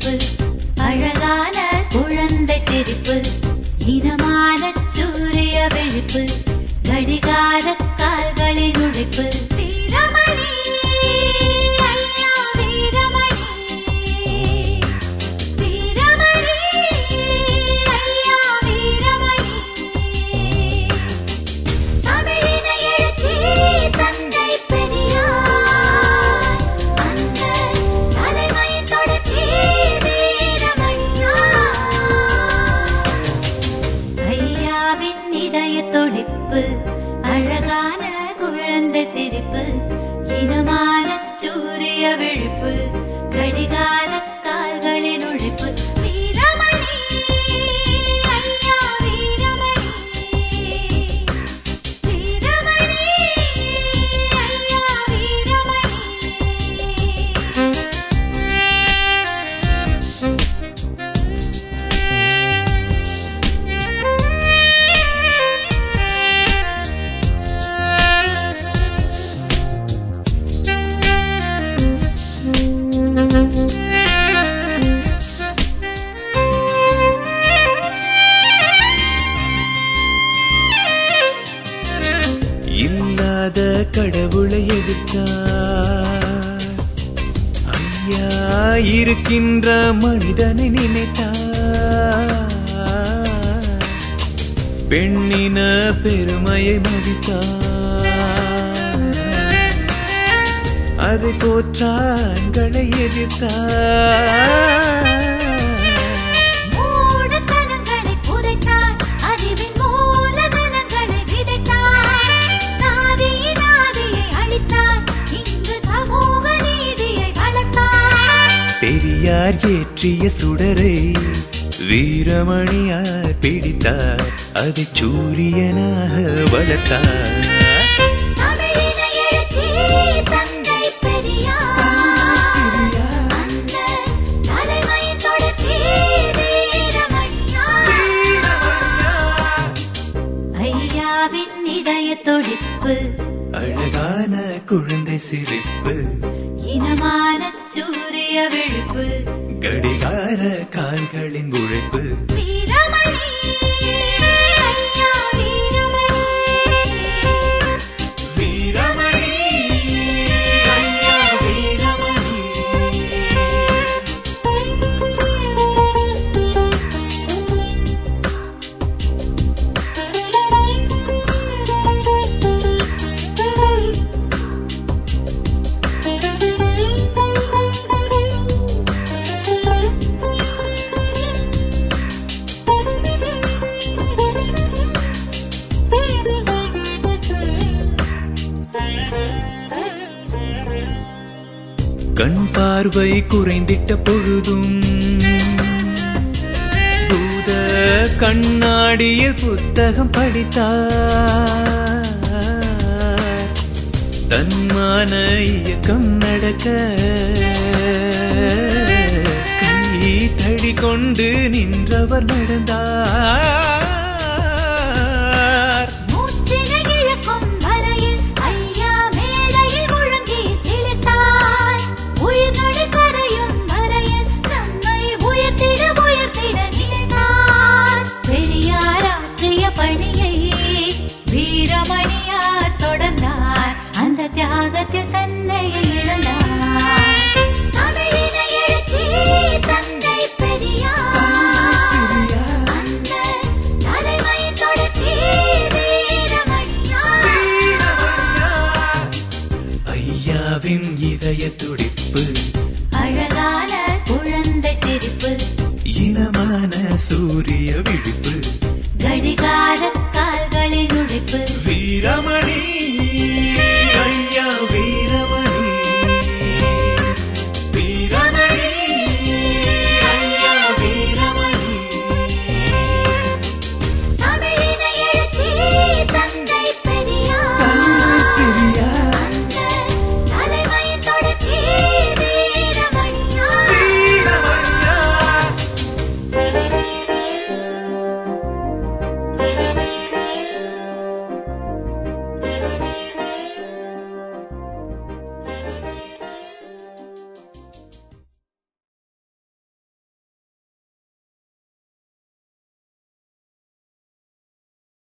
சிரிப்பு அழகான குழந்தை சிரிப்பு. இதய அழகான குழந்தை சிரிப்பு இனமான சூரிய விழிப்பு கடிகார இல்லாத கடவுளை எதிர்த்தார். ஐயா இருக்கின்ற மனிதனை நினைத்தார். பெண்ணின பெருமையை மதித்தார். அதை போற்றான்களை எதிர்த்தார் பெரியார் ஏற்றிய சுடரை வீரமணியார் பிடித்தார். அதை சூரியனாக வளர்த்தார். துடிப்பு அழகான குழந்தை சிரிப்பு. இனமான சூரிய விழிப்பு. கடிகார கால்களின் உழைப்பு. கண் பார்வை குறைந்திட்ட பொழுதும் தூத கண்ணாடியில் புத்தகம் படித்தார். தன்மான இயக்கம் நடக்க கை தடி கொண்டு நின்றவர் நடந்தார். தொடர்ச்சி வீரமணியார். ஐயாவின் இதய துடிப்பு. அழகான குழந்தை சிரிப்பு. இனமான சூரிய விழிப்பு. கடிகார கால்களின் உழைப்பு வீரமணி